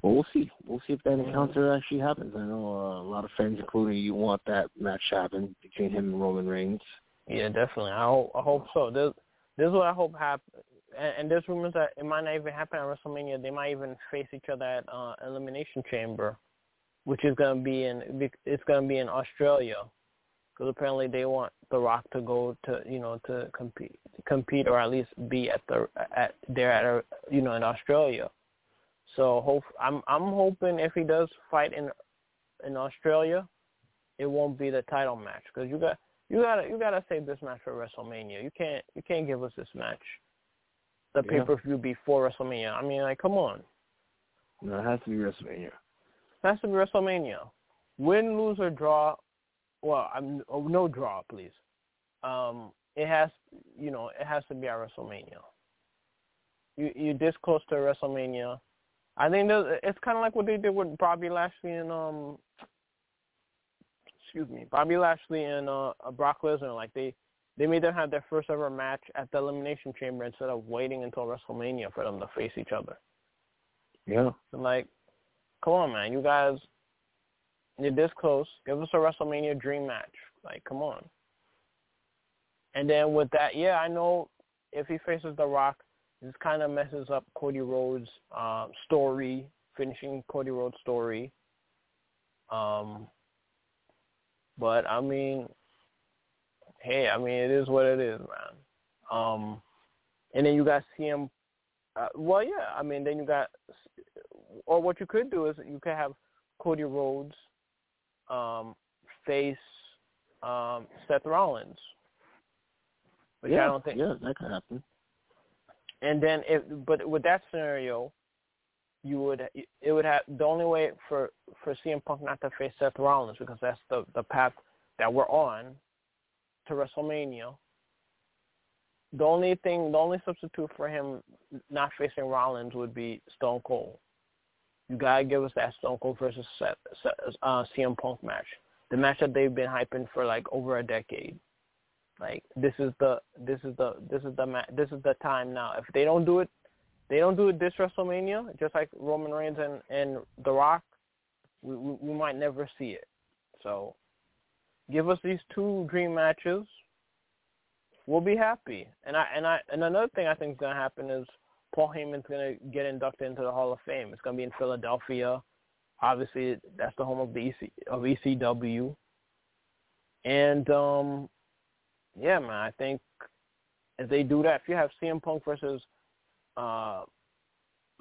E: Well, we'll see. We'll see if that encounter actually happens. I know uh, a lot of fans, including you, want that match to happen between him and Roman Reigns.
D: Yeah, definitely. I hope. I hope so. This, this is what I hope happens. And, there's rumors that it might not even happen at WrestleMania. They might even face each other at uh, Elimination Chamber, which is going to be in. It's going to be in Australia, because apparently they want The Rock to go to you know to compete, compete or at least be at the at there at you know in Australia. So hope I'm I'm hoping if he does fight in in Australia, it won't be the title match because you got you gotta you gotta save this match for WrestleMania. You can't you can't give us this match, the
E: Yeah.
D: pay per view before WrestleMania. I mean, like, come on,
E: No, it has to be WrestleMania.
D: it has to be WrestleMania. Win, lose or draw. Well, I'm oh, no draw, please. Um, it has you know it has to be at WrestleMania. You you this close to WrestleMania. I think it's kind of like what they did with Bobby Lashley and um, excuse me, Bobby Lashley and uh, Brock Lesnar. Like they they made them have their first ever match at the Elimination Chamber instead of waiting until WrestleMania for them to face each other.
E: Yeah.
D: So like, come on, man, you guys, you're this close. Give us a WrestleMania dream match. Like, come on. And then with that, yeah, I know if he faces The Rock, this kind of messes up Cody Rhodes' uh, story, finishing Cody Rhodes' story. Um, but I mean, hey, I mean, it is what it is, man. Um, and then you got CM. Uh, well, yeah, I mean, then you got, or what you could do is you could have Cody Rhodes um, face um, Seth Rollins. Which
E: yeah,
D: I don't think.
E: yeah, that could happen.
D: And then, if but with that scenario, you would it would have the only way for for CM Punk not to face Seth Rollins because that's the the path that we're on to WrestleMania. The only thing, the only substitute for him not facing Rollins would be Stone Cold. you gotta give us that Stone Cold versus Seth, uh, CM Punk match, the match that they've been hyping for like over a decade. Like this is the this is the this is the ma- this is the time now. If they don't do it, they don't do it this WrestleMania, just like Roman Reigns and and The Rock, we we, we might never see it. So, give us these two dream matches. We'll be happy. And I and I and another thing I think is gonna happen is Paul Heyman's gonna get inducted into the Hall of Fame. It's gonna be in Philadelphia. Obviously, that's the home of the EC, of ECW. And um, yeah, man, I think if they do that, if you have CM Punk versus uh,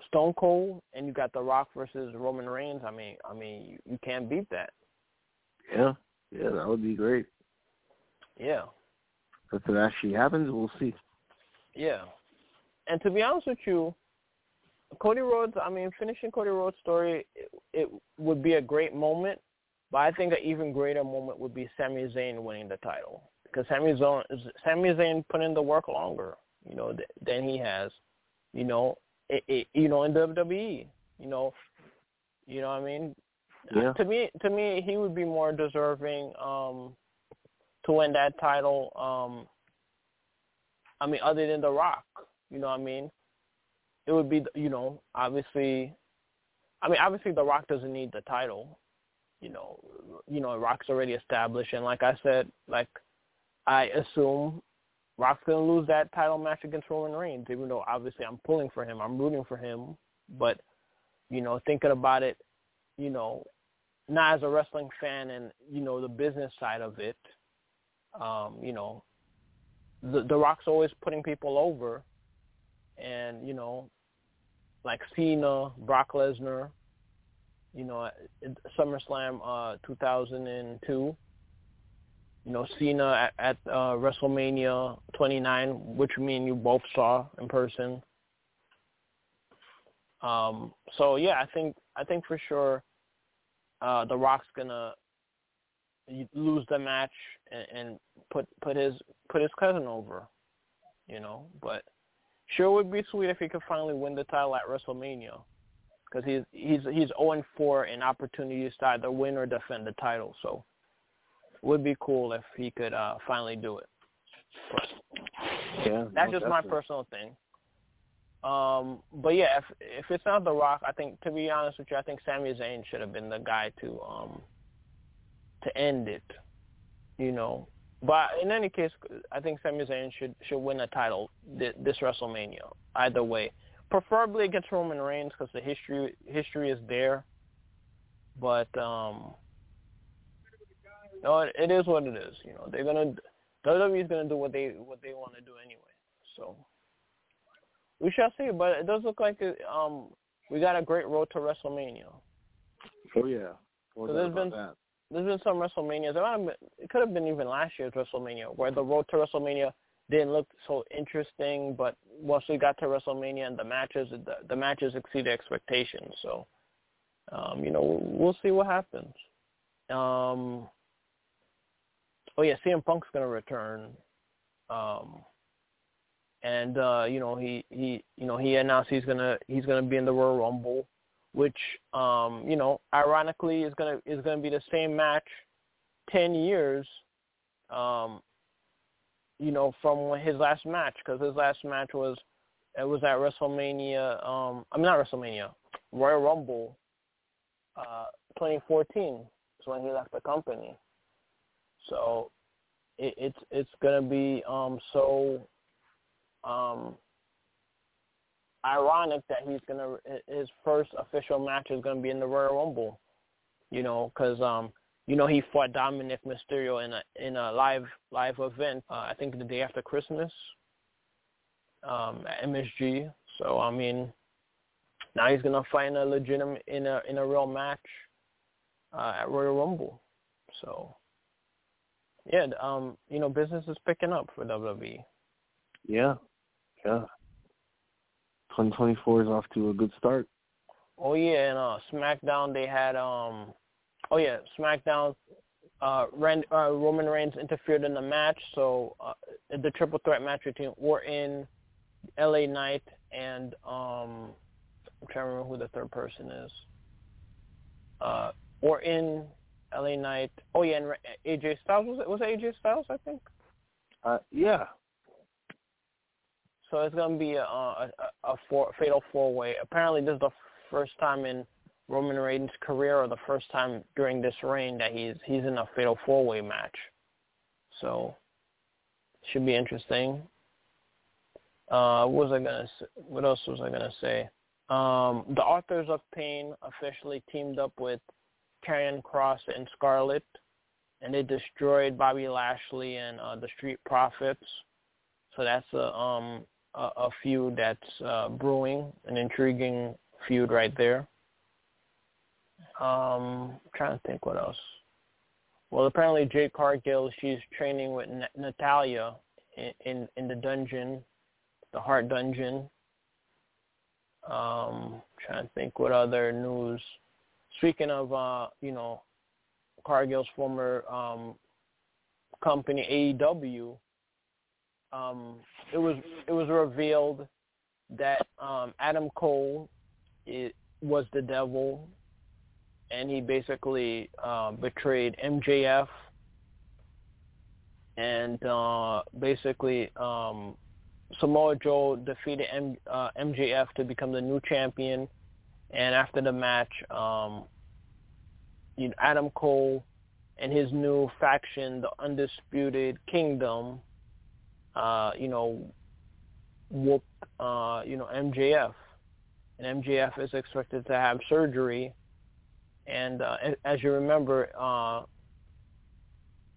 D: Stone Cold and you got The Rock versus Roman Reigns, I mean, I mean, you, you can't beat that.
E: Yeah, yeah, that would be great.
D: Yeah.
E: If it actually happens, we'll see.
D: Yeah. And to be honest with you, Cody Rhodes, I mean, finishing Cody Rhodes' story, it, it would be a great moment, but I think an even greater moment would be Sami Zayn winning the title because Sami Zayn, Sami Zayn put in the work longer, you know, th- than he has, you know, it, it, you know, in WWE, you know, you know what I mean.
E: Yeah.
D: To me, to me, he would be more deserving um, to win that title. Um, I mean, other than The Rock, you know what I mean. It would be, you know, obviously. I mean, obviously, The Rock doesn't need the title. You know, you know, Rock's already established, and like I said, like I assume Rock's gonna lose that title match against Roman Reigns, even though obviously I'm pulling for him, I'm rooting for him. But you know, thinking about it, you know, not as a wrestling fan and you know the business side of it, um, you know, the the Rock's always putting people over, and you know, like Cena, Brock Lesnar, you know, SummerSlam uh, 2002 you know, Cena at, at uh, WrestleMania 29, which me and you both saw in person. Um, so yeah, I think I think for sure, uh, The Rock's gonna lose the match and, and put put his put his cousin over, you know. But sure would be sweet if he could finally win the title at WrestleMania, because he's he's he's 0 and 4 in opportunities to either win or defend the title. So would be cool if he could uh finally do it. But
E: yeah,
D: that's just
E: definitely.
D: my personal thing. Um, but yeah, if if it's not The Rock, I think to be honest with you, I think Sami Zayn should have been the guy to um to end it. You know, but in any case, I think Sami Zayn should should win a title this, this WrestleMania. Either way, preferably against Roman Reigns because the history history is there. But um no, it, it is what it is. You know, they're gonna WWE is gonna do what they what they want to do anyway. So we shall see. But it does look like it, um we got a great road to WrestleMania.
E: Oh yeah.
D: So there's been
E: that.
D: there's been some WrestleManias. It, been, it could have been even last year's WrestleMania where the road to WrestleMania didn't look so interesting, but once we got to WrestleMania and the matches, the, the matches exceeded expectations. So, um, you know, we'll see what happens. Um, oh yeah, CM Punk's gonna return, um, and uh, you know he he you know he announced he's gonna he's gonna be in the Royal Rumble, which um, you know ironically is gonna is gonna be the same match, ten years, um, you know from his last match because his last match was it was at WrestleMania. Um, I mean not WrestleMania, Royal Rumble, uh, 2014 is when he left the company. So it, it's it's gonna be um so um ironic that he's gonna his first official match is gonna be in the Royal Rumble, you know, because um you know he fought Dominik Mysterio in a in a live live event uh, I think the day after Christmas um at MSG. So I mean now he's gonna fight a legitimate in a in a real match uh, at Royal Rumble. So yeah, um, you know, business is picking up for WWE.
E: Yeah, yeah. 2024 is off to a good start.
D: Oh yeah, and uh, SmackDown they had um, oh yeah, SmackDown. Uh, Rand, uh, Roman Reigns interfered in the match, so uh, the triple threat match between Orton, LA Knight, and um, I'm trying to remember who the third person is. Uh, or in LA Knight. Oh yeah, and AJ Styles was it? Was it AJ Styles? I think.
E: Uh, yeah.
D: So it's gonna be a a, a four, fatal four way. Apparently, this is the first time in Roman Reigns' career, or the first time during this reign that he's he's in a fatal four way match. So should be interesting. Uh, what was I gonna? What else was I gonna say? Um, the Authors of Pain officially teamed up with Karrion Kross and Scarlett, and they destroyed Bobby Lashley and uh, the Street Profits. So that's a um a, a feud that's uh, brewing, an intriguing feud right there. Um, trying to think what else. Well, apparently Jade Cargill, she's training with N- Natalya in, in in the dungeon, the Heart Dungeon. Um, trying to think what other news. Speaking of, uh, you know, Cargill's former um, company AEW, um, it was it was revealed that um, Adam Cole it, was the devil, and he basically uh, betrayed MJF, and uh, basically um, Samoa Joe defeated M, uh, MJF to become the new champion, and after the match, um, you know, Adam Cole and his new faction, the Undisputed Kingdom, uh, you know, whoop, uh, you know, MJF. And MJF is expected to have surgery. And uh, as you remember, uh,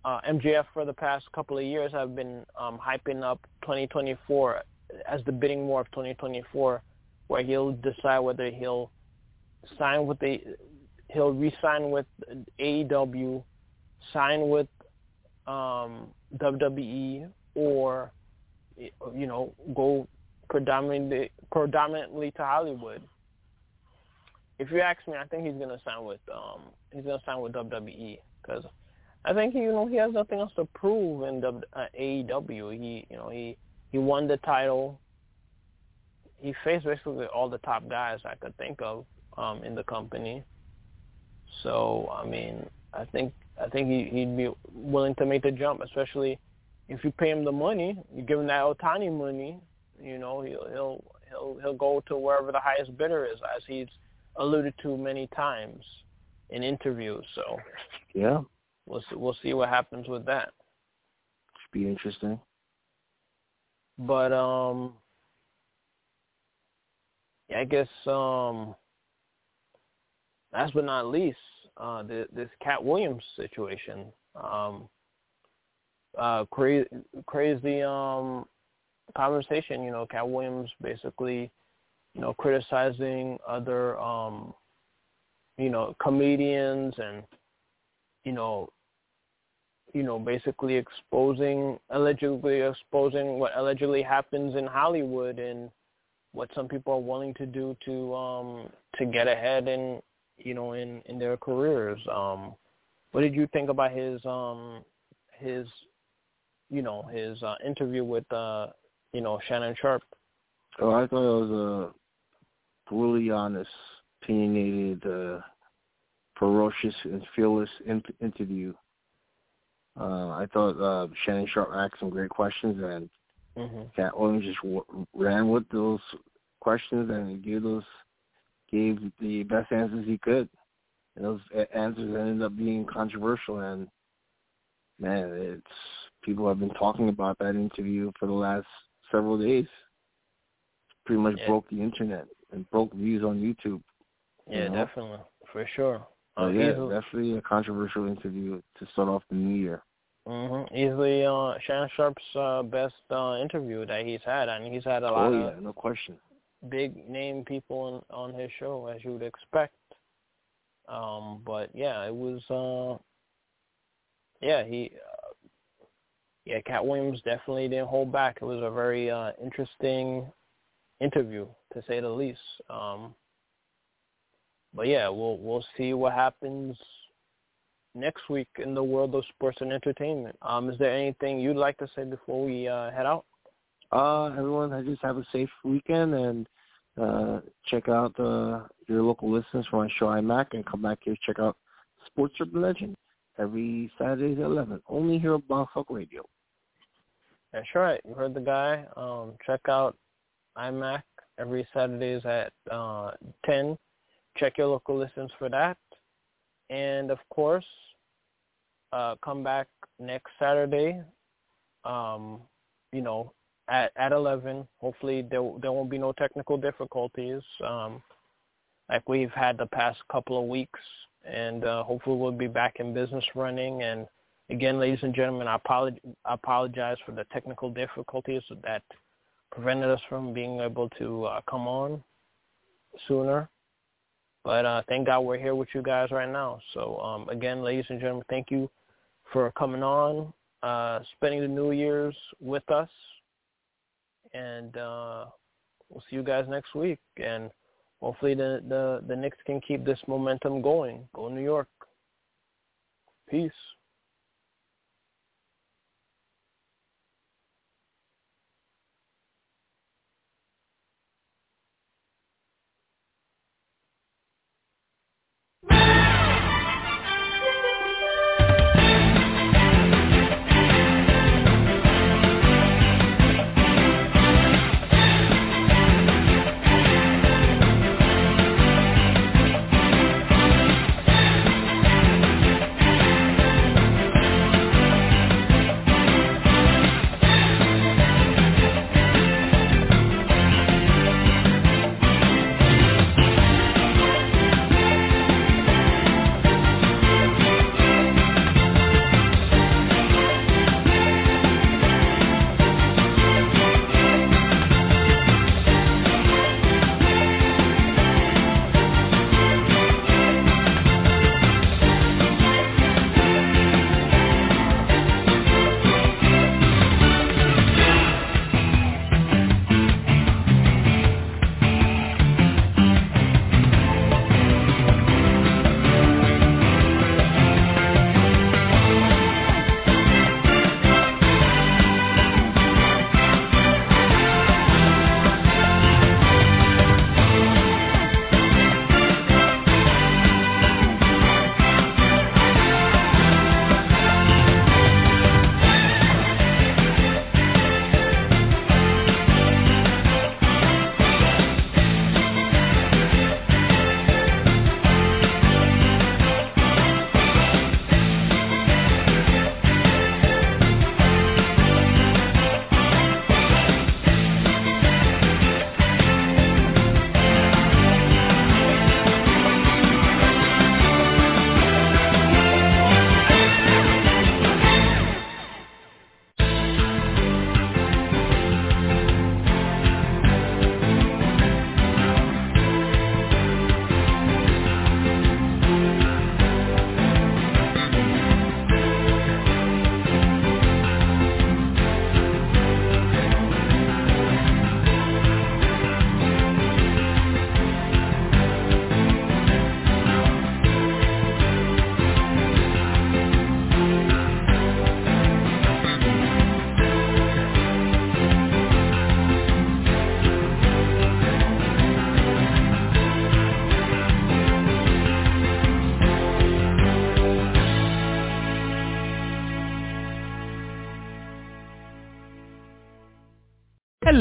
D: uh, MJF for the past couple of years have been um, hyping up 2024 as the bidding war of 2024, where he'll decide whether he'll sign with the he'll re-sign with AEW, sign with um, WWE, or you know go predominantly predominantly to Hollywood. If you ask me, I think he's gonna sign with um, he's gonna sign with WWE because I think you know he has nothing else to prove in uh, AEW. He you know he he won the title. He faced basically all the top guys I could think of um, in the company. So I mean, I think I think he, he'd be willing to make the jump, especially if you pay him the money. You give him that Ohtani money. You know he'll he'll he'll he'll go to wherever the highest bidder is, as he's alluded to many times in interviews. So
E: yeah,
D: we'll see, we'll see what happens with that.
E: Should be interesting.
D: But um, yeah, I guess um, last but not least, uh, the, this Katt Williams situation. Um, uh, crazy, crazy um, conversation. You know, Katt Williams basically, you know, criticizing other, um, you know, comedians and, you know, you know, basically exposing, allegedly exposing what allegedly happens in Hollywood and what some people are willing to do to um to get ahead in you know in in their careers. Um, what did you think about his um his you know his uh, interview with uh you know Shannon Sharpe?
E: Oh, I thought it was a brutally honest, opinionated, uh, ferocious, and fearless in- interview uh, I thought uh, Shannon Sharpe asked some great questions, and
D: mm-hmm.
E: Katt Williams just w- ran with those questions and gave those gave the best answers he could. And those answers ended up being controversial, and man, it's people have been talking about that interview for the last several days. Pretty much
D: yeah.
E: broke the internet and broke views on YouTube.
D: Yeah,
E: you know?
D: definitely, for sure.
E: Oh
D: Uh,
E: yeah,
D: easily,
E: definitely a controversial interview to start off the new year.
D: hmm easily uh, Shannon Sharpe's uh, best uh, interview that he's had. and he's had a lot
E: oh
D: of
E: yeah, no question.
D: Big name people on, on his show, as you would expect. Um, but yeah, it was. Uh, yeah, he. Uh, yeah, Katt Williams definitely didn't hold back. It was a very uh, interesting interview, to say the least. Um, but yeah, we'll we'll see what happens next week in the world of sports and entertainment. Um, is there anything you'd like to say before we uh, head out?
E: Uh, everyone, I just have a safe weekend and uh, check out uh, your local listings for my show iMac and come back here check out Sports Urban Legend every Saturday at 11, only here on Blog Talk Radio.
D: That's right. You heard the guy. Um, check out iMac every Saturdays at uh, 10. Check your local listings for that. And, of course, uh, come back next Saturday, um, you know, at, at 11. Hopefully there, there won't be no technical difficulties um, like we've had the past couple of weeks. And uh, hopefully we'll be back in business running. And again, ladies and gentlemen, I, apolog- I apologize for the technical difficulties that prevented us from being able to uh, come on sooner. But uh, thank God we're here with you guys right now. So um, again, ladies and gentlemen, thank you for coming on, uh, spending the New Year's with us, and uh, we'll see you guys next week. And hopefully the, the, the Knicks can keep this momentum going. Go New York. Peace.